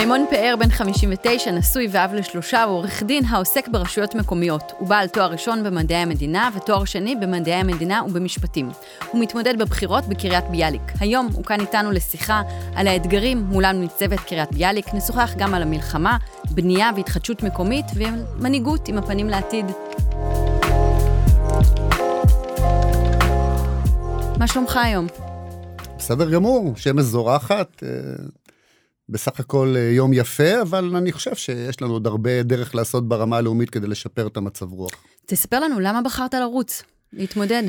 מימון פאר, בן 59, נשוי ואב לשלושה, הוא עורך דין העוסק ברשויות מקומיות. הוא בעל תואר ראשון במדעי המדינה ותואר שני במדעי המדינה ובמשפטים. הוא מתמודד בבחירות בקריית ביאליק. היום הוא כאן איתנו לשיחה על האתגרים מולם ניצבת קריית ביאליק. נשוחח גם על המלחמה, בנייה והתחדשות מקומית ומנהיגות עם הפנים לעתיד. מה שלומך היום? בסדר גמור, שמש זורחת, אה, בסך הכל אה, יום יפה, אבל אני חושב שיש לנו עוד הרבה דרך לעשות ברמה הלאומית כדי לשפר את המצב רוח. תספר לנו למה בחרת לרוץ, להתמודד.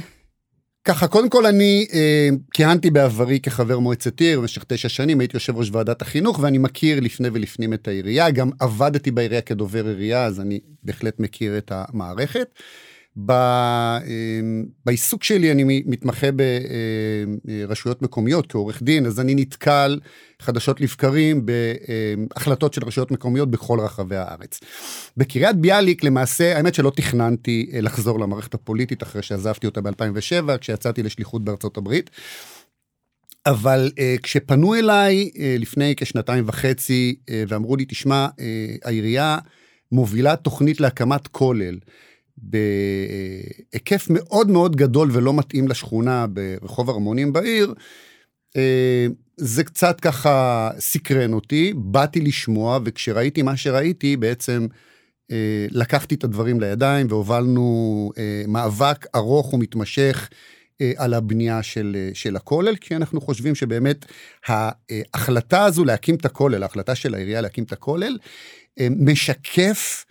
ככה, קודם כל אני אה, כיהנתי בעברי כחבר מועצת עיר במשך תשע שנים, הייתי יושב ראש ועדת החינוך ואני מכיר לפני ולפנים את העירייה, גם עבדתי בעירייה כדובר עירייה, אז אני בהחלט מכיר את המערכת. ב, אמ, בעיסוק שלי אני מתמחה ברשויות מקומיות כעורך דין, אז אני נתקל חדשות לבקרים בהחלטות של רשויות מקומיות בכל רחבי הארץ. בקריית ביאליק למעשה, האמת שלא תכננתי אה, לחזור למערכת הפוליטית אחרי שעזבתי אותה ב-2007, כשיצאתי לשליחות בארצות הברית. אבל uh, כשפנו אליי uh, לפני כשנתיים וחצי uh, ואמרו לי, תשמע, uh, העירייה מובילה תוכנית להקמת כולל. בהיקף מאוד מאוד גדול ולא מתאים לשכונה ברחוב הרמונים בעיר, אה, זה קצת ככה סקרן אותי, באתי לשמוע, וכשראיתי מה שראיתי, בעצם אה, לקחתי את הדברים לידיים והובלנו אה, מאבק ארוך ומתמשך על הבנייה של, של הכולל, כי אנחנו חושבים שבאמת ההחלטה הזו להקים את הכולל, ההחלטה של העירייה להקים את הכולל, משקף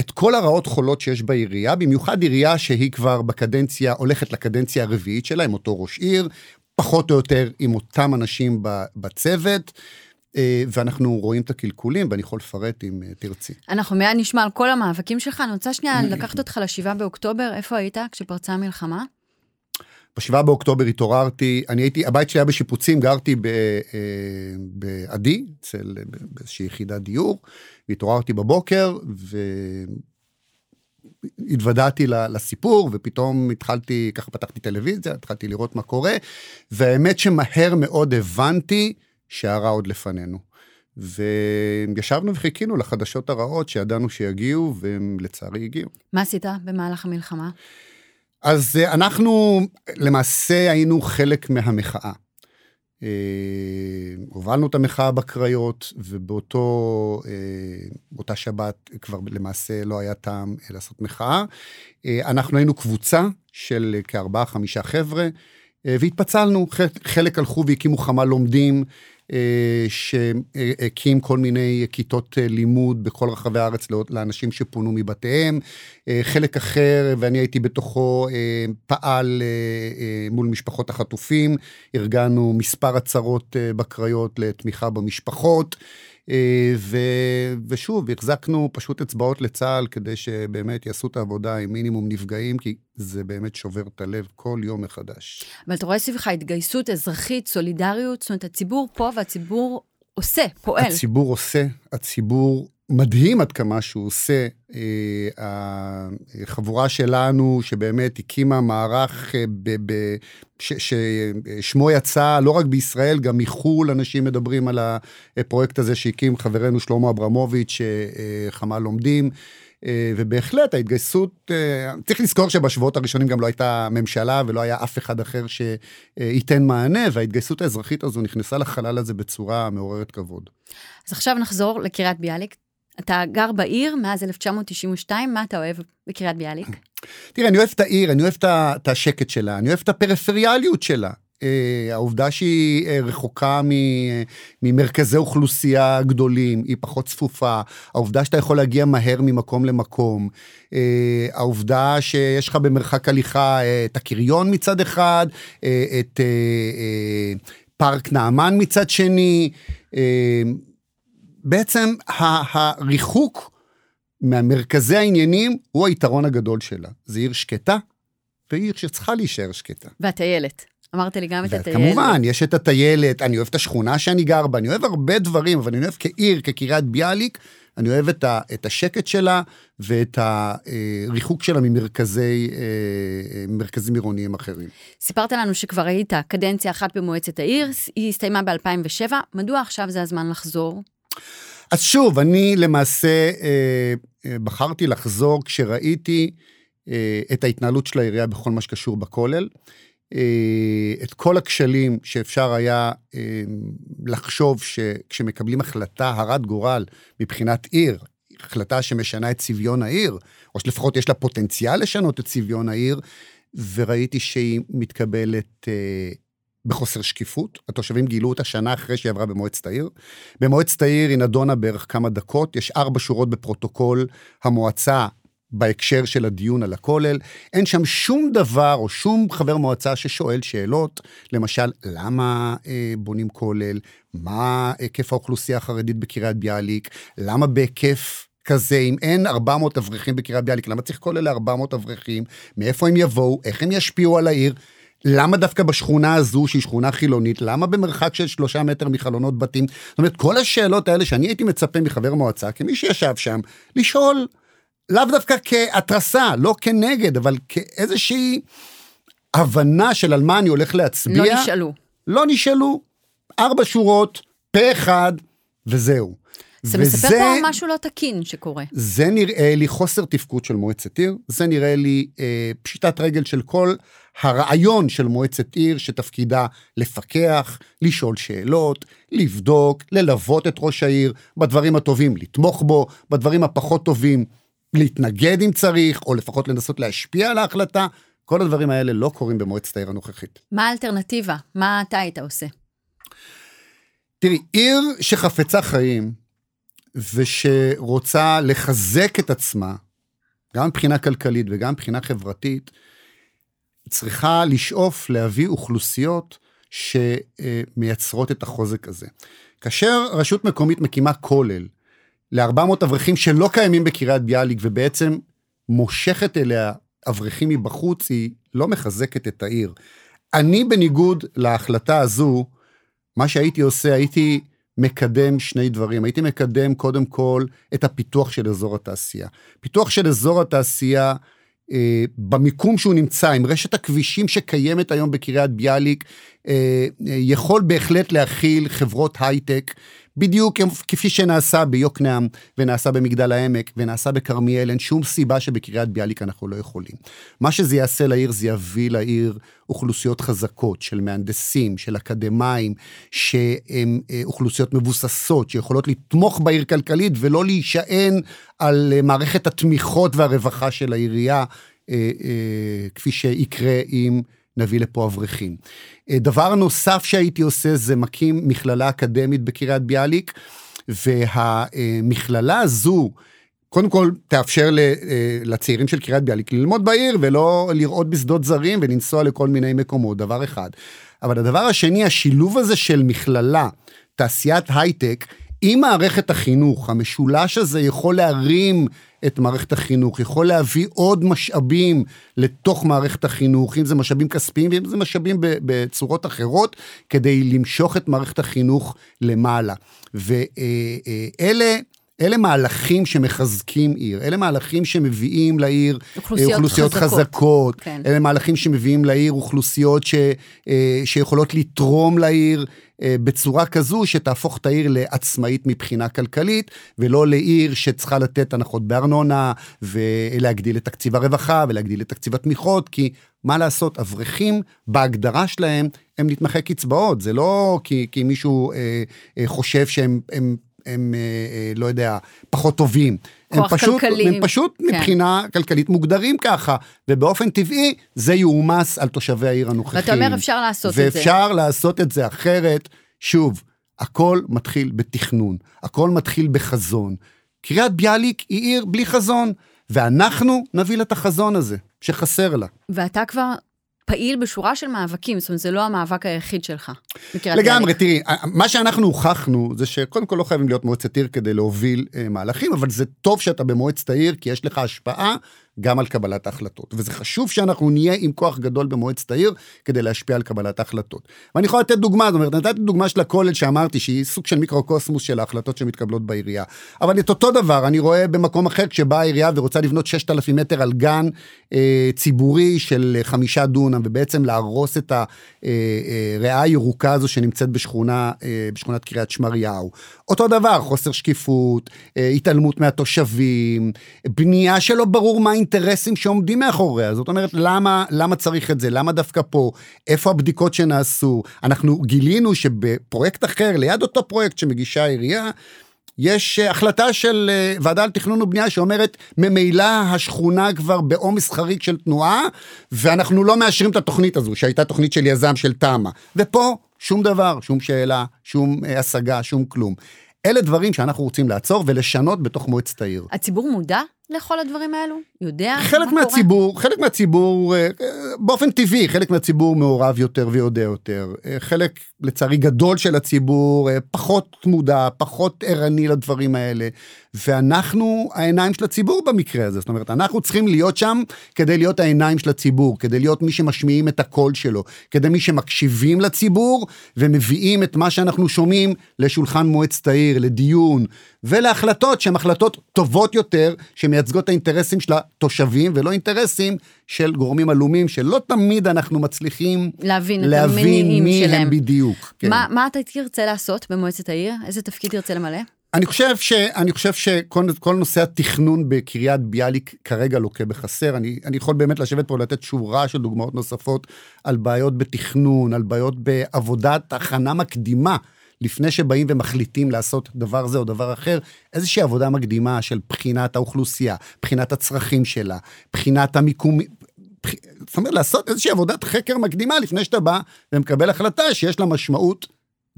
את כל הרעות חולות שיש בעירייה, במיוחד עירייה שהיא כבר בקדנציה, הולכת לקדנציה הרביעית שלה, עם אותו ראש עיר, פחות או יותר עם אותם אנשים בצוות. אה, ואנחנו רואים את הקלקולים, ואני יכול לפרט אם אה, תרצי. אנחנו מיד נשמע על כל המאבקים שלך. אני רוצה שנייה לקחת אותך לשבעה באוקטובר, איפה היית כשפרצה המלחמה? בשבעה באוקטובר התעוררתי, אני הייתי, הבית שלי היה בשיפוצים, גרתי אה, בעדי, אצל, באיזושהי יחידת דיור, והתעוררתי בבוקר, והתוודעתי לסיפור, ופתאום התחלתי, ככה פתחתי טלוויזיה, התחלתי לראות מה קורה, והאמת שמהר מאוד הבנתי שהרע עוד לפנינו. וישבנו וחיכינו לחדשות הרעות שידענו שיגיעו, והם לצערי הגיעו. מה עשית במהלך המלחמה? אז אה, אנחנו למעשה היינו חלק מהמחאה. אה, הובלנו את המחאה בקריות, ובאותו, אה, שבת כבר למעשה לא היה טעם לעשות מחאה. אנחנו היינו קבוצה של כארבעה-חמישה חבר'ה, והתפצלנו, חלק הלכו והקימו חמ"ל לומדים. אה, שהקים כל מיני כיתות אה, לימוד בכל רחבי הארץ לאנשים שפונו מבתיהם. אה, חלק אחר, ואני הייתי בתוכו, פעל מול משפחות החטופים, ארגנו מספר הצהרות בקריות לתמיכה במשפחות. אה, ו, ושוב, החזקנו פשוט אצבעות לצה"ל כדי שבאמת יעשו את העבודה עם מינימום נפגעים, כי זה באמת שובר את הלב כל יום מחדש. אבל אתה רואה סביבך התגייסות אזרחית, סולידריות, זאת אומרת, הציבור פה והציבור עושה, פועל. הציבור עושה, הציבור מדהים עד כמה שהוא עושה. אה, החבורה שלנו, שבאמת הקימה מערך אה, ששמו יצא לא רק בישראל, גם מחו"ל אנשים מדברים על הפרויקט הזה שהקים חברנו שלמה אברמוביץ', אה, חמ"ל לומדים. ובהחלט ההתגייסות, צריך לזכור שבשבועות הראשונים גם לא הייתה ממשלה ולא היה אף אחד אחר שייתן מענה, וההתגייסות האזרחית הזו נכנסה לחלל הזה בצורה מעוררת כבוד. אז עכשיו נחזור לקריית ביאליק. אתה גר בעיר מאז 1992, מה אתה אוהב בקריית ביאליק? תראה, אני אוהב את העיר, אני אוהב את השקט שלה, אני אוהב את הפריפריאליות שלה. Uh, העובדה שהיא uh, רחוקה ממרכזי אוכלוסייה גדולים, היא פחות צפופה, העובדה שאתה יכול להגיע מהר ממקום למקום, uh, העובדה שיש לך במרחק הליכה את הקריון מצד אחד, את פארק נעמן מצד שני, בעצם הריחוק מהמרכזי העניינים הוא היתרון הגדול שלה. זו עיר שקטה, ועיר שצריכה להישאר שקטה. והטיילת. אמרת לי גם את הטיילת. כמובן, יש את הטיילת, אני אוהב את השכונה שאני גר בה, אני אוהב הרבה דברים, אבל אני אוהב כעיר, כקריית ביאליק, אני אוהב את, ה, את השקט שלה ואת הריחוק שלה ממרכזי, אה, מרכזים עירוניים אחרים. סיפרת לנו שכבר היית קדנציה אחת במועצת העיר, היא הסתיימה ב-2007, מדוע עכשיו זה הזמן לחזור? אז שוב, אני למעשה אה, אה, בחרתי לחזור כשראיתי אה, את ההתנהלות של העירייה בכל מה שקשור בכולל. אה, את כל הכשלים שאפשר היה אה, לחשוב שכשמקבלים החלטה הרת גורל מבחינת עיר, החלטה שמשנה את צביון העיר, או שלפחות יש לה פוטנציאל לשנות את צביון העיר, וראיתי שהיא מתקבלת אה, בחוסר שקיפות. התושבים גילו אותה שנה אחרי שהיא עברה במועצת העיר. במועצת העיר היא נדונה בערך כמה דקות, יש ארבע שורות בפרוטוקול המועצה בהקשר של הדיון על הכולל. אין שם שום דבר או שום חבר מועצה ששואל שאלות, למשל, למה אה, בונים כולל? מה היקף האוכלוסייה החרדית בקריית ביאליק? למה בהיקף כזה, אם אין 400 אברכים בקריית ביאליק, למה צריך כולל ל-400 אברכים? מאיפה הם יבואו? איך הם ישפיעו על העיר? למה דווקא בשכונה הזו, שהיא שכונה חילונית, למה במרחק של שלושה מטר מחלונות בתים? זאת אומרת, כל השאלות האלה שאני הייתי מצפה מחבר מועצה, כמי שישב שם, לשאול, לאו דווקא כהתרסה, לא כנגד, אבל כאיזושהי הבנה של על מה אני הולך להצביע. לא נשאלו. לא נשאלו. ארבע שורות, פה אחד, וזהו. זה מספר פה על משהו לא תקין שקורה. זה נראה לי חוסר תפקוד של מועצת עיר, זה נראה לי אה, פשיטת רגל של כל הרעיון של מועצת עיר שתפקידה לפקח, לשאול שאלות, לבדוק, ללוות את ראש העיר, בדברים הטובים לתמוך בו, בדברים הפחות טובים להתנגד אם צריך, או לפחות לנסות להשפיע על ההחלטה. כל הדברים האלה לא קורים במועצת העיר הנוכחית. מה האלטרנטיבה? מה אתה היית עושה? תראי, עיר שחפצה חיים ושרוצה לחזק את עצמה, גם מבחינה כלכלית וגם מבחינה חברתית, צריכה לשאוף להביא אוכלוסיות שמייצרות את החוזק הזה. כאשר רשות מקומית מקימה כולל ל-400 אברכים שלא קיימים בקריית ביאליק ובעצם מושכת אליה אברכים מבחוץ, היא לא מחזקת את העיר. אני בניגוד להחלטה הזו, מה שהייתי עושה, הייתי מקדם שני דברים. הייתי מקדם קודם כל את הפיתוח של אזור התעשייה. פיתוח של אזור התעשייה אה, במיקום שהוא נמצא, עם רשת הכבישים שקיימת היום בקריית ביאליק, יכול בהחלט להכיל חברות הייטק בדיוק כפי שנעשה ביוקנעם, ונעשה במגדל העמק, ונעשה בכרמיאל, אין שום סיבה שבקריית ביאליק אנחנו לא יכולים. מה שזה יעשה לעיר, זה יביא לעיר אוכלוסיות חזקות של מהנדסים, של אקדמאים, שהן אה, אוכלוסיות מבוססות, שיכולות לתמוך בעיר כלכלית ולא להישען על אה, מערכת התמיכות והרווחה של העירייה, אה, כפי שיקרה עם... נביא לפה אברכים. אה, דבר נוסף שהייתי עושה זה מקים מכללה אקדמית בקריית ביאליק, והמכללה הזו, קודם כל תאפשר אה, לצעירים של קריית ביאליק ללמוד בעיר ולא לראות בשדות זרים ולנסוע לכל מיני מקומות, דבר אחד. אבל הדבר השני, השילוב הזה של מכללה, תעשיית הייטק, עם מערכת החינוך, המשולש הזה יכול להרים את מערכת החינוך, יכול להביא עוד משאבים לתוך מערכת החינוך, אם זה משאבים כספיים ואם זה משאבים בצורות אחרות, כדי למשוך את מערכת החינוך למעלה. ואלה... אלה מהלכים שמחזקים עיר, אלה מהלכים שמביאים לעיר אוכלוסיות, אוכלוסיות חזקות, חזקות. כן. אלה מהלכים שמביאים לעיר אוכלוסיות ש, אה, שיכולות לתרום לעיר אה, בצורה כזו שתהפוך את העיר לעצמאית מבחינה כלכלית, ולא לעיר שצריכה לתת הנחות בארנונה, ולהגדיל את תקציב הרווחה, ולהגדיל את תקציב התמיכות, כי מה לעשות, אברכים בהגדרה שלהם הם נתמכי קצבאות, זה לא כי, כי מישהו אה, אה, חושב שהם... הם, אה, אה, לא יודע, פחות טובים. הם פשוט, כלכלי. הם פשוט כן. מבחינה כלכלית מוגדרים ככה, ובאופן טבעי זה יועמס על תושבי העיר הנוכחים. ואתה אומר אפשר לעשות את זה. ואפשר לעשות את זה אחרת. שוב, הכל מתחיל בתכנון, הכל מתחיל בחזון. קריית ביאליק היא עיר בלי חזון, ואנחנו נביא לה את החזון הזה, שחסר לה. ואתה כבר פעיל בשורה של מאבקים, זאת אומרת, זה לא המאבק היחיד שלך. לגמרי, תראי, מה שאנחנו הוכחנו זה שקודם כל לא חייבים להיות מועצת עיר כדי להוביל אה, מהלכים, אבל זה טוב שאתה במועצת העיר, כי יש לך השפעה גם על קבלת ההחלטות. וזה חשוב שאנחנו נהיה עם כוח גדול במועצת העיר כדי להשפיע על קבלת ההחלטות. ואני יכול לתת דוגמה, זאת אומרת, נתתי דוגמה של הכולל שאמרתי, שהיא סוג של מיקרוקוסמוס של ההחלטות שמתקבלות בעירייה. אבל את אותו דבר אני רואה במקום אחר, כשבאה העירייה ורוצה לבנות 6,000 מטר על גן אה, ציבורי של חמישה דונם, ובעצם להרוס את הריאה הירוקה הזו שנמצאת בשכונה, אה, בשכונת קריית שמריהו. אותו דבר, חוסר שקיפות, אה, התעלמות מהתושבים, בנייה שלא ברור מה האינטרסים שעומדים מאחוריה. זאת אומרת, למה, למה צריך את זה? למה דווקא פה? איפה הבדיקות שנעשו? אנחנו גילינו שבפרויקט אחר, ליד אותו פרויקט שמגישה העירייה, יש אה, החלטה של אה, ועדה על תכנון ובנייה שאומרת ממילא השכונה כבר בעומס חריג של תנועה ואנחנו לא מאשרים את התוכנית הזו שהייתה תוכנית של יזם של תמ"א ופה שום דבר שום שאלה שום השגה שום כלום. אלה דברים שאנחנו רוצים לעצור ולשנות בתוך מועצת העיר. הציבור מודע לכל הדברים האלו? יודע חלק מה מהציבור, קורה? חלק מהציבור, אה, באופן טבעי, חלק מהציבור מעורב יותר ויודע יותר. אה, חלק, לצערי, גדול של הציבור אה, פחות מודע, פחות ערני לדברים האלה. ואנחנו העיניים של הציבור במקרה הזה. זאת אומרת, אנחנו צריכים להיות שם כדי להיות העיניים של הציבור, כדי להיות מי שמשמיעים את הקול שלו, כדי מי שמקשיבים לציבור ומביאים את מה שאנחנו שומעים לשולחן מועצת העיר, לדיון ולהחלטות שהן החלטות טובות יותר, שמייצגות את האינטרסים של התושבים ולא אינטרסים של גורמים עלומים, שלא תמיד אנחנו מצליחים להבין, להבין מי שלהם. הם בדיוק. כן. מה, מה אתה תרצה לעשות במועצת העיר? איזה תפקיד תרצה למלא? אני חושב, ש, אני חושב שכל נושא התכנון בקריית ביאליק כרגע לוקה בחסר. אני, אני יכול באמת לשבת פה ולתת שורה של דוגמאות נוספות על בעיות בתכנון, על בעיות בעבודת הכנה מקדימה. לפני שבאים ומחליטים לעשות דבר זה או דבר אחר, איזושהי עבודה מקדימה של בחינת האוכלוסייה, בחינת הצרכים שלה, בחינת המיקום, זאת אומרת, לעשות איזושהי עבודת חקר מקדימה לפני שאתה בא ומקבל החלטה שיש לה משמעות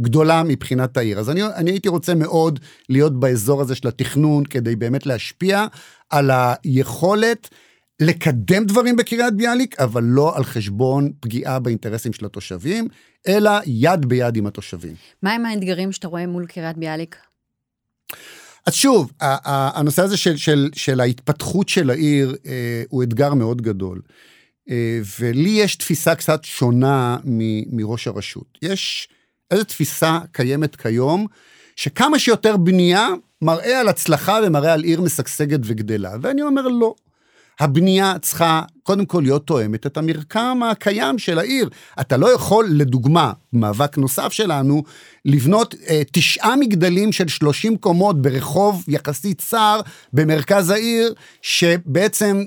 גדולה מבחינת העיר. אז אני, אני הייתי רוצה מאוד להיות באזור הזה של התכנון, כדי באמת להשפיע על היכולת לקדם דברים בקריית ביאליק, אבל לא על חשבון פגיעה באינטרסים של התושבים, אלא יד ביד עם התושבים. מה עם האתגרים שאתה רואה מול קריית ביאליק? אז שוב, הנושא הזה של, של, של ההתפתחות של העיר אה, הוא אתגר מאוד גדול. אה, ולי יש תפיסה קצת שונה מ, מראש הרשות. יש איזו תפיסה קיימת כיום, שכמה שיותר בנייה מראה על הצלחה ומראה על עיר משגשגת וגדלה. ואני אומר לא. הבנייה צריכה קודם כל להיות תואמת את המרקם הקיים של העיר. אתה לא יכול, לדוגמה, מאבק נוסף שלנו, לבנות אה, תשעה מגדלים של 30 קומות ברחוב יחסית צר במרכז העיר, שבעצם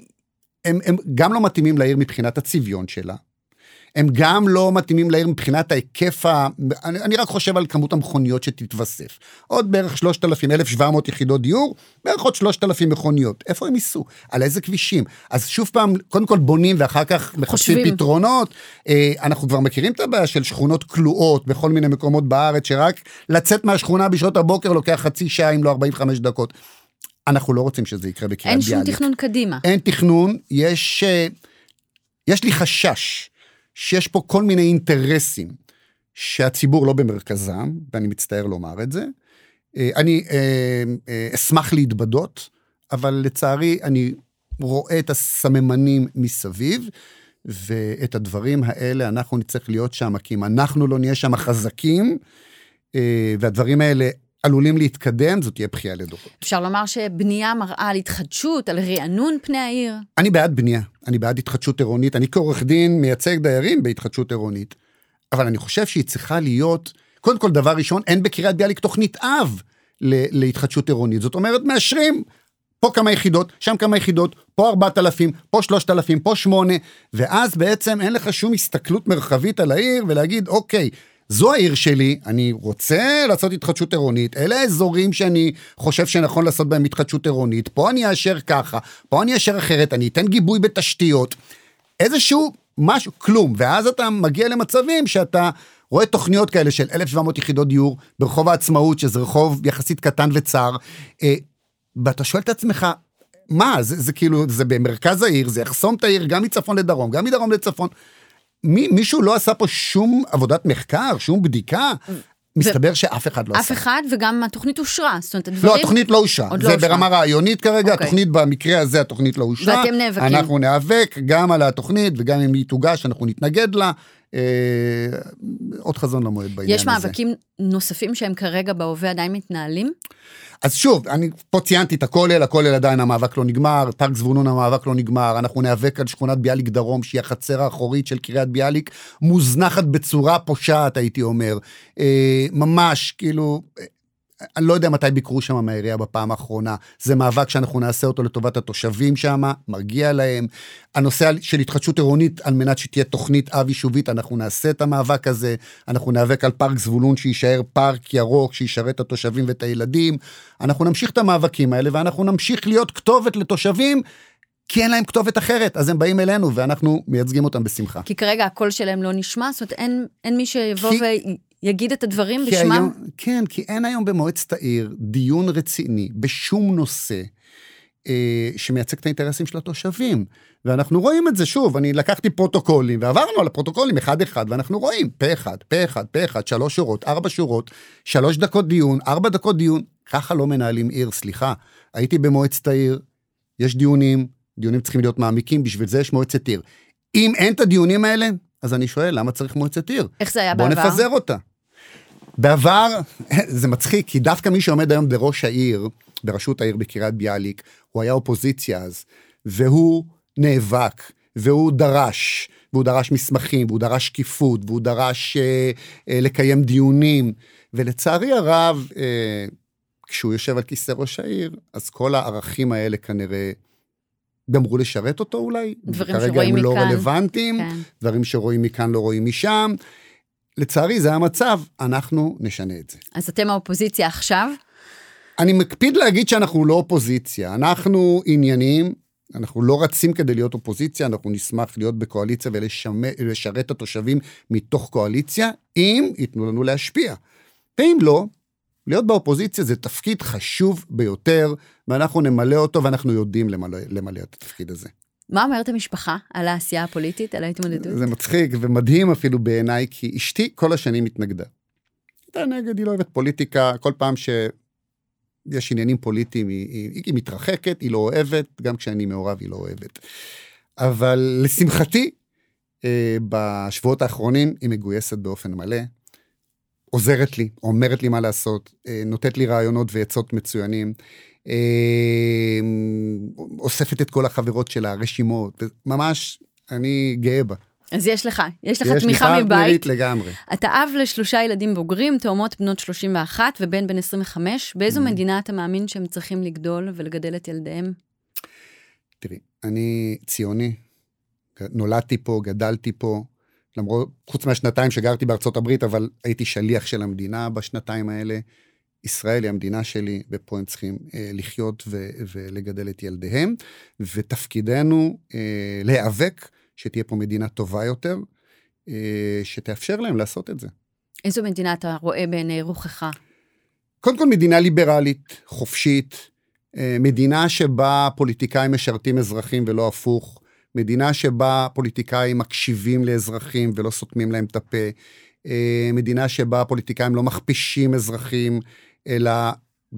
הם, הם גם לא מתאימים לעיר מבחינת הצביון שלה. הם גם לא מתאימים לעיר מבחינת ההיקף ה... אני, אני רק חושב על כמות המכוניות שתתווסף. עוד בערך 3,000, 1,700 יחידות דיור, בערך עוד 3,000 מכוניות. איפה הם ייסעו? על איזה כבישים? אז שוב פעם, קודם כל בונים ואחר כך מחשבים פתרונות. אה, אנחנו כבר מכירים את הבעיה של שכונות כלואות בכל מיני מקומות בארץ, שרק לצאת מהשכונה בשעות הבוקר לוקח חצי שעה אם לא 45 דקות. אנחנו לא רוצים שזה יקרה בקריית ביאליק. אין שום תכנון קדימה. אין תכנון, יש, אה, יש לי חשש שיש פה כל מיני אינטרסים שהציבור לא במרכזם, ואני מצטער לומר את זה. אה, אני אה, אה, אשמח להתבדות, אבל לצערי אני רואה את הסממנים מסביב, ואת הדברים האלה אנחנו נצטרך להיות שם, כי אם אנחנו לא נהיה שם חזקים, והדברים האלה עלולים להתקדם, זאת תהיה בכייה לדורות. אפשר לומר שבנייה מראה על התחדשות, על רענון פני העיר? אני בעד בנייה, אני בעד התחדשות עירונית. אני כעורך דין מייצג דיירים בהתחדשות עירונית, אבל אני חושב שהיא צריכה להיות, קודם כל, דבר ראשון, אין בקריית ביאליק תוכנית אב להתחדשות עירונית. זאת אומרת, מאשרים פה כמה יחידות, שם כמה יחידות, פה 4,000, פה 3,000, פה 8, ואז בעצם אין לך שום הסתכלות מרחבית על העיר ולהגיד, אוקיי, זו העיר שלי, אני רוצה לעשות התחדשות עירונית, אלה האזורים שאני חושב שנכון לעשות בהם התחדשות עירונית, פה אני אאשר ככה, פה אני אאשר אחרת, אני אתן גיבוי בתשתיות, איזשהו משהו, כלום, ואז אתה מגיע למצבים שאתה רואה תוכניות כאלה של 1,700 יחידות דיור ברחוב העצמאות, שזה רחוב יחסית קטן וצר, אה, ואתה שואל את עצמך, מה, זה, זה כאילו, זה במרכז העיר, זה יחסום את העיר גם מצפון לדרום, גם מדרום לצפון. מי, מישהו לא עשה פה שום עבודת מחקר, שום בדיקה? מסתבר שאף אחד לא אף עשה. אחד, וגם התוכנית אושרה. זאת אומרת, לא, הדברים... התוכנית לא אושרה. עוד זה לא אושרה. ברמה רעיונית כרגע, אוקיי. התוכנית במקרה הזה, התוכנית לא אושרה. ואתם נאבקים. אנחנו ניאבק גם על התוכנית, וגם אם היא תוגש, אנחנו נתנגד לה. אה, עוד חזון למועד בעניין יש הזה. מאבקים נוספים שהם כרגע בהווה עדיין מתנהלים? אז שוב, אני פה ציינתי את הכולל, הכולל עדיין המאבק לא נגמר, פארק זבולון המאבק לא נגמר, אנחנו ניאבק על שכונת ביאליק דרום, שהיא החצר האחורית של קריית ביאליק, מוזנחת בצורה פושעת, הייתי אומר. אה, ממש, כאילו, אני לא יודע מתי ביקרו שם מהעירייה בפעם האחרונה. זה מאבק שאנחנו נעשה אותו לטובת התושבים שם, מרגיע להם. הנושא של התחדשות עירונית, על מנת שתהיה תוכנית אב יישובית, אנחנו נעשה את המאבק הזה. אנחנו ניאבק על פארק זבולון, שיישאר פארק ירוק, שישרת את התושבים ואת הילדים. אנחנו נמשיך את המאבקים האלה, ואנחנו נמשיך להיות כתובת לתושבים, כי אין להם כתובת אחרת, אז הם באים אלינו, ואנחנו מייצגים אותם בשמחה. כי כרגע הקול שלהם לא נשמע, זאת אומרת, אין, אין מי שיבוא כי- ויגיד את הדברים בשמם. היום, כן, כי אין היום במועצת העיר דיון רציני בשום נושא אה, שמייצג את האינטרסים של התושבים. ואנחנו רואים את זה שוב, אני לקחתי פרוטוקולים ועברנו על הפרוטוקולים אחד-אחד, ואנחנו רואים פה אחד, פה אחד, פה אחד, שלוש שורות, ארבע שורות, שלוש דקות דיון, ארבע דקות דיון, ככה לא מנהלים עיר, סליחה. הייתי במועצת העיר, יש דיונים, דיונים צריכים להיות מעמיקים, בשביל זה יש מועצת עיר. אם אין את הדיונים האלה, אז אני שואל, למה צריך מועצת עיר? איך זה היה בוא בעבר? נפזר אותה. בעבר, זה מצחיק, כי דווקא מי שעומד היום בראש העיר, בראשות העיר בקריית ביאליק, הוא היה אופוזיציה אז, והוא נאבק, והוא דרש, והוא דרש מסמכים, והוא דרש שקיפות, והוא דרש אה, אה, לקיים דיונים, ולצערי הרב, אה, כשהוא יושב על כיסא ראש העיר, אז כל הערכים האלה כנראה גמרו לשרת אותו אולי, דברים שרואים הם לא מכאן. רלוונטיים, כן. דברים שרואים מכאן לא רואים משם. לצערי זה המצב, אנחנו נשנה את זה. אז אתם האופוזיציה עכשיו? אני מקפיד להגיד שאנחנו לא אופוזיציה, אנחנו ענייניים, אנחנו לא רצים כדי להיות אופוזיציה, אנחנו נשמח להיות בקואליציה ולשרת את התושבים מתוך קואליציה, אם ייתנו לנו להשפיע. ואם לא, להיות באופוזיציה זה תפקיד חשוב ביותר, ואנחנו נמלא אותו, ואנחנו יודעים למלא, למלא את התפקיד הזה. מה אומרת המשפחה על העשייה הפוליטית, על ההתמודדות? זה מצחיק ומדהים אפילו בעיניי, כי אשתי כל השנים התנגדה. הייתה נגד, היא לא אוהבת פוליטיקה, כל פעם שיש עניינים פוליטיים היא, היא, היא מתרחקת, היא לא אוהבת, גם כשאני מעורב היא לא אוהבת. אבל לשמחתי, אה, בשבועות האחרונים היא מגויסת באופן מלא, עוזרת לי, אומרת לי מה לעשות, אה, נותנת לי רעיונות ועצות מצוינים. אה, אוספת את כל החברות שלה, רשימות, ממש, אני גאה בה. אז יש לך, יש לך יש לי תמיכה מבית. פרטנרית לגמרי. אתה אב לשלושה ילדים בוגרים, תאומות בנות 31 ובן בן 25. באיזו Mhm. מדינה אתה מאמין שהם צריכים לגדול ולגדל את ילדיהם? תראי, אני ציוני, נולדתי פה, גדלתי פה, למרות, חוץ מהשנתיים שגרתי בארצות הברית, אבל הייתי שליח של המדינה בשנתיים האלה. ישראל היא המדינה שלי, ופה הם צריכים אה, לחיות ו- ולגדל את ילדיהם, ותפקידנו אה, להיאבק שתהיה פה מדינה טובה יותר, אה, שתאפשר להם לעשות את זה. איזו מדינה אתה רואה בעיני רוחך? קודם כל מדינה ליברלית, חופשית, אה, מדינה שבה פוליטיקאים משרתים אזרחים ולא הפוך, מדינה שבה פוליטיקאים מקשיבים לאזרחים ולא סותמים להם את הפה, אה, מדינה שבה פוליטיקאים לא מכפישים אזרחים, אלא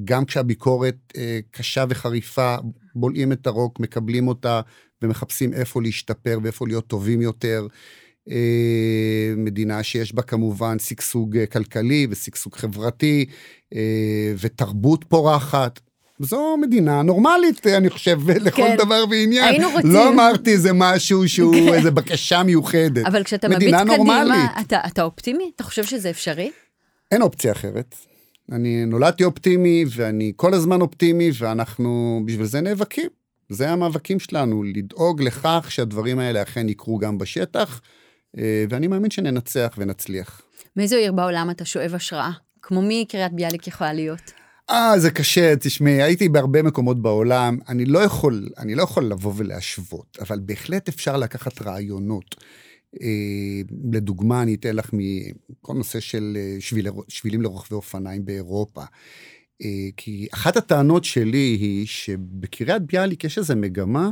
גם כשהביקורת אה, קשה וחריפה, בולעים את הרוק, מקבלים אותה ומחפשים איפה להשתפר ואיפה להיות טובים יותר. אה, מדינה שיש בה כמובן שגשוג אה, כלכלי ושגשוג חברתי אה, ותרבות פורחת. זו מדינה נורמלית, אני חושב, לכל כן. דבר ועניין. היינו רוצים. לא אמרתי איזה משהו שהוא כן. איזה בקשה מיוחדת. אבל כשאתה מביט קדימה. אתה, אתה אופטימי? אתה חושב שזה אפשרי? אין אופציה אחרת. אני נולדתי אופטימי, ואני כל הזמן אופטימי, ואנחנו בשביל זה נאבקים. זה המאבקים שלנו, לדאוג לכך שהדברים האלה אכן יקרו גם בשטח, אה, ואני מאמין שננצח ונצליח. מאיזו עיר בעולם אתה שואב השראה? כמו מי קריית ביאליק יכולה להיות? אה, זה קשה, תשמעי, הייתי בהרבה מקומות בעולם, אני לא יכול, אני לא יכול לבוא ולהשוות, אבל בהחלט אפשר לקחת רעיונות. אה, לדוגמה, אני אתן לך מכל נושא של אה, שביל, שבילים לרוכבי אופניים באירופה. אה, כי אחת הטענות שלי היא שבקריית ביאליק יש איזו מגמה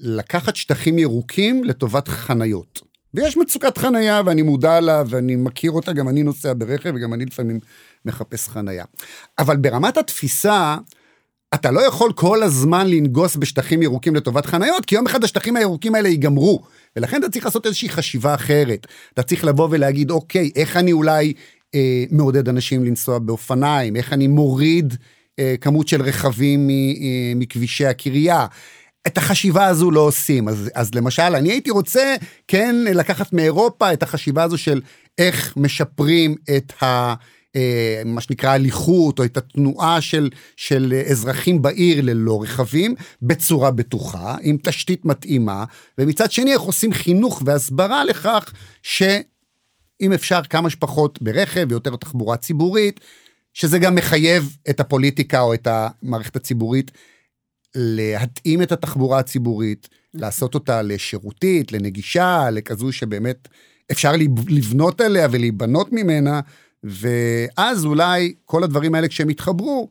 לקחת שטחים ירוקים לטובת חניות. ויש מצוקת חנייה, ואני מודע לה, ואני מכיר אותה, גם אני נוסע ברכב, וגם אני לפעמים מחפש חנייה. אבל ברמת התפיסה, אתה לא יכול כל הזמן לנגוס בשטחים ירוקים לטובת חניות, כי יום אחד השטחים הירוקים האלה ייגמרו. ולכן אתה צריך לעשות איזושהי חשיבה אחרת. אתה צריך לבוא ולהגיד, אוקיי, איך אני אולי אה, מעודד אנשים לנסוע באופניים, איך אני מוריד אה, כמות של רכבים אה, מכבישי הקריה. את החשיבה הזו לא עושים. אז, אז למשל, אני הייתי רוצה כן לקחת מאירופה את החשיבה הזו של איך משפרים את ה... אה, מה שנקרא הליכות או את התנועה של, של אזרחים בעיר ללא רכבים בצורה בטוחה, עם תשתית מתאימה, ומצד שני איך עושים חינוך והסברה לכך שאם אפשר כמה שפחות ברכב ויותר תחבורה ציבורית, שזה גם מחייב את הפוליטיקה או את המערכת הציבורית להתאים את התחבורה הציבורית, לעשות אותה לשירותית, לנגישה, לכזו שבאמת אפשר לבנות עליה ולהיבנות ממנה, ואז אולי כל הדברים האלה כשהם יתחברו,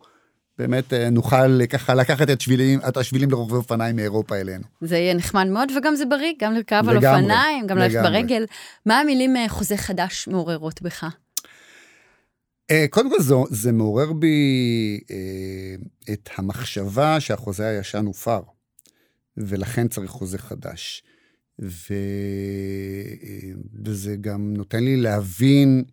באמת אה, נוכל ככה לקחת את, שבילים, את השבילים לרוכבי אופניים מאירופה אלינו. זה יהיה נחמד מאוד וגם זה בריא, גם לרכב על אופניים, גם ללכת ברגל. מה המילים אה, חוזה חדש מעוררות בך? אה, קודם כל זה, זה מעורר בי את המחשבה שהחוזה הישן הופר, ולכן צריך חוזה חדש. ו... וזה גם נותן לי להבין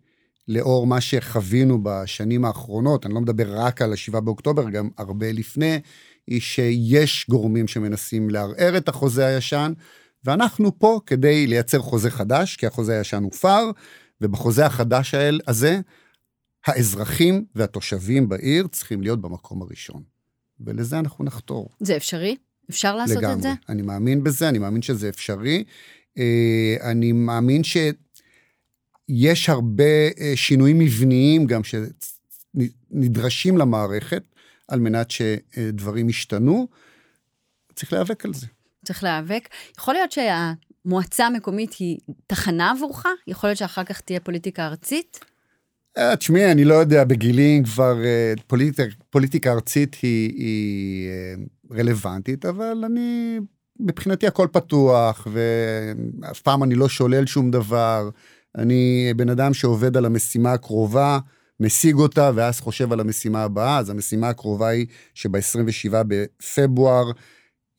לאור מה שחווינו בשנים האחרונות, אני לא מדבר רק על ה-7 באוקטובר, גם הרבה לפני, היא שיש גורמים שמנסים לערער את החוזה הישן, ואנחנו פה כדי לייצר חוזה חדש, כי החוזה הישן הופר, ובחוזה החדש הזה, האזרחים והתושבים בעיר צריכים להיות במקום הראשון. ולזה אנחנו נחתור. זה אפשרי? אפשר לעשות לגמרי. את זה? אני מאמין בזה, אני מאמין שזה אפשרי. אה, אני מאמין ש... יש הרבה אה, שינויים מבניים גם שנדרשים למערכת על מנת שדברים ישתנו. צריך להיאבק על זה. צריך להיאבק. יכול להיות שהמועצה המקומית היא תחנה עבורך? יכול להיות שאחר כך תהיה פוליטיקה ארצית? אה, תשמעי, אני לא יודע, בגילים כבר אה, פוליטיקה, פוליטיקה ארצית היא, היא רלוונטית, אבל אני, מבחינתי הכל פתוח, ואף פעם אני לא שולל שום דבר. אני בן אדם שעובד על המשימה הקרובה, משיג אותה, ואז חושב על המשימה הבאה. אז המשימה הקרובה היא שב-27 בפברואר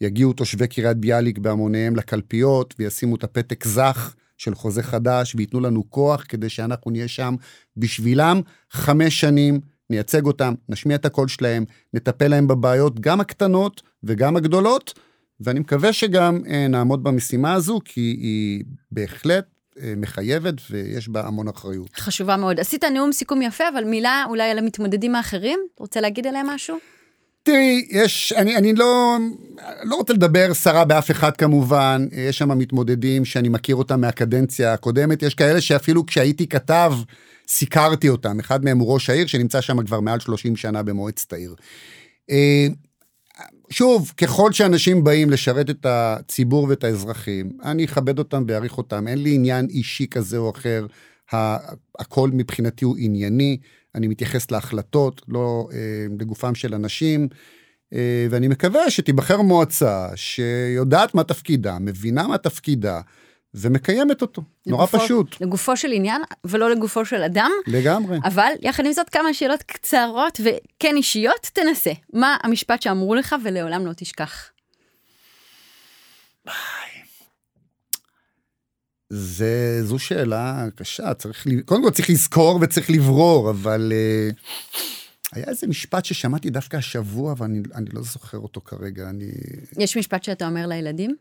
יגיעו תושבי קריית ביאליק בהמוניהם לקלפיות, וישימו את הפתק זך של חוזה חדש, וייתנו לנו כוח כדי שאנחנו נהיה שם בשבילם חמש שנים, נייצג אותם, נשמיע את הקול שלהם, נטפל להם בבעיות, גם הקטנות וגם הגדולות, ואני מקווה שגם אה, נעמוד במשימה הזו, כי היא בהחלט מחייבת ויש בה המון אחריות. חשובה מאוד. עשית נאום סיכום יפה, אבל מילה אולי על המתמודדים האחרים? רוצה להגיד עליהם משהו? תראי, יש, אני, אני לא, לא רוצה לדבר סרה באף אחד כמובן, יש שם מתמודדים שאני מכיר אותם מהקדנציה הקודמת, יש כאלה שאפילו כשהייתי כתב, סיקרתי אותם, אחד מהם הוא ראש העיר שנמצא שם כבר מעל 30 שנה במועצת העיר. אה, שוב, ככל שאנשים באים לשרת את הציבור ואת האזרחים, אני אכבד אותם ואעריך אותם, אין לי עניין אישי כזה או אחר, הכל מבחינתי הוא ענייני, אני מתייחס להחלטות, לא אה, לגופם של אנשים, אה, ואני מקווה שתיבחר מועצה שיודעת מה תפקידה, מבינה מה תפקידה, ומקיימת אותו. לגופו, נורא פשוט. לגופו של עניין, ולא לגופו של אדם. לגמרי. אבל יחד עם זאת כמה שאלות קצרות וכן אישיות, תנסה. מה המשפט שאמרו לך ולעולם לא תשכח? זה, זו שאלה קשה, צריך, קודם כל צריך לזכור וצריך לברור, אבל uh, היה איזה משפט ששמעתי דווקא השבוע, ואני לא זוכר אותו כרגע, אני... יש משפט שאתה אומר לילדים?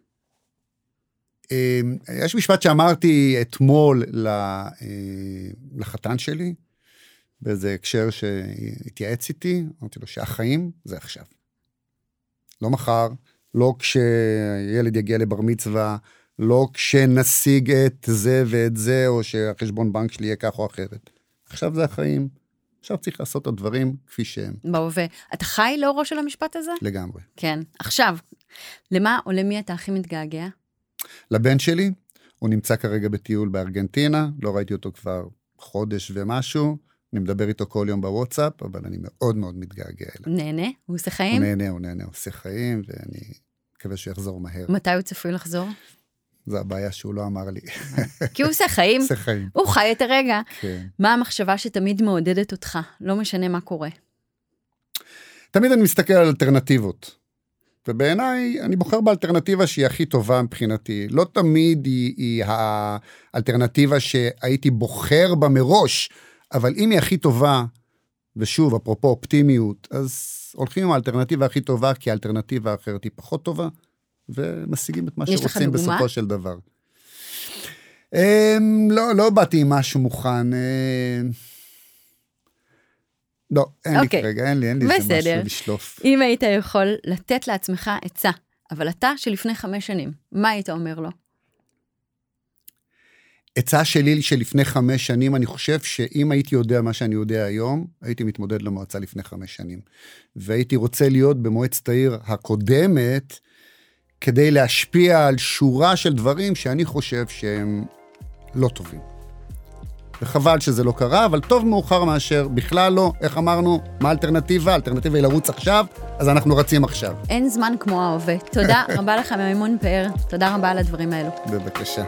אמ, יש משפט שאמרתי אתמול אה, לחתן שלי, באיזה הקשר שהתייעץ איתי, אמרתי לו שהחיים זה עכשיו. לא מחר, לא כשילד יגיע לבר מצווה, לא כשנשיג את זה ואת זה, או שהחשבון בנק שלי יהיה כך או אחרת. עכשיו זה החיים, עכשיו צריך לעשות את הדברים כפי שהם. בהווה. אתה חי לאורו של המשפט הזה? לגמרי. כן. עכשיו, למה או למי אתה הכי מתגעגע? לבן שלי, הוא נמצא כרגע בטיול בארגנטינה, לא ראיתי אותו כבר חודש ומשהו, אני מדבר איתו כל יום בוואטסאפ, אבל אני מאוד מאוד מתגעגע אליו. נהנה? הוא עושה חיים? הוא נהנה, הוא נהנה, הוא עושה חיים, ואני מקווה שהוא יחזור מהר. מתי הוא צפוי לחזור? זה הבעיה שהוא לא אמר לי. כי הוא עושה חיים, עושה חיים. הוא חי את הרגע. כן. מה המחשבה שתמיד מעודדת אותך, לא משנה מה קורה? תמיד אני מסתכל על אלטרנטיבות. ובעיניי, אני בוחר באלטרנטיבה שהיא הכי טובה מבחינתי. לא תמיד היא, היא האלטרנטיבה שהייתי בוחר בה מראש, אבל אם היא הכי טובה, ושוב, אפרופו אופטימיות, אז הולכים עם האלטרנטיבה הכי טובה, כי האלטרנטיבה האחרת היא פחות טובה, ומשיגים את מה שרוצים בסופו של דבר. Um, לא, לא באתי עם משהו מוכן. Uh... לא, אין okay. לי אוקיי. כרגע, אין לי, אין לי איזה משהו לשלוף. אם היית יכול לתת לעצמך עצה, אבל אתה שלפני חמש שנים, מה היית אומר לו? עצה שלי שלפני חמש שנים, אני חושב שאם הייתי יודע מה שאני יודע היום, הייתי מתמודד למועצה לפני חמש שנים. והייתי רוצה להיות במועצת העיר הקודמת, כדי להשפיע על שורה של דברים שאני חושב שהם לא טובים. וחבל שזה לא קרה, אבל טוב מאוחר מאשר בכלל לא. איך אמרנו? מה האלטרנטיבה? האלטרנטיבה היא לרוץ עכשיו, אז אנחנו רצים עכשיו. אין זמן כמו ההווה. תודה רבה לך, מימון פאר. תודה רבה על הדברים האלו. בבקשה.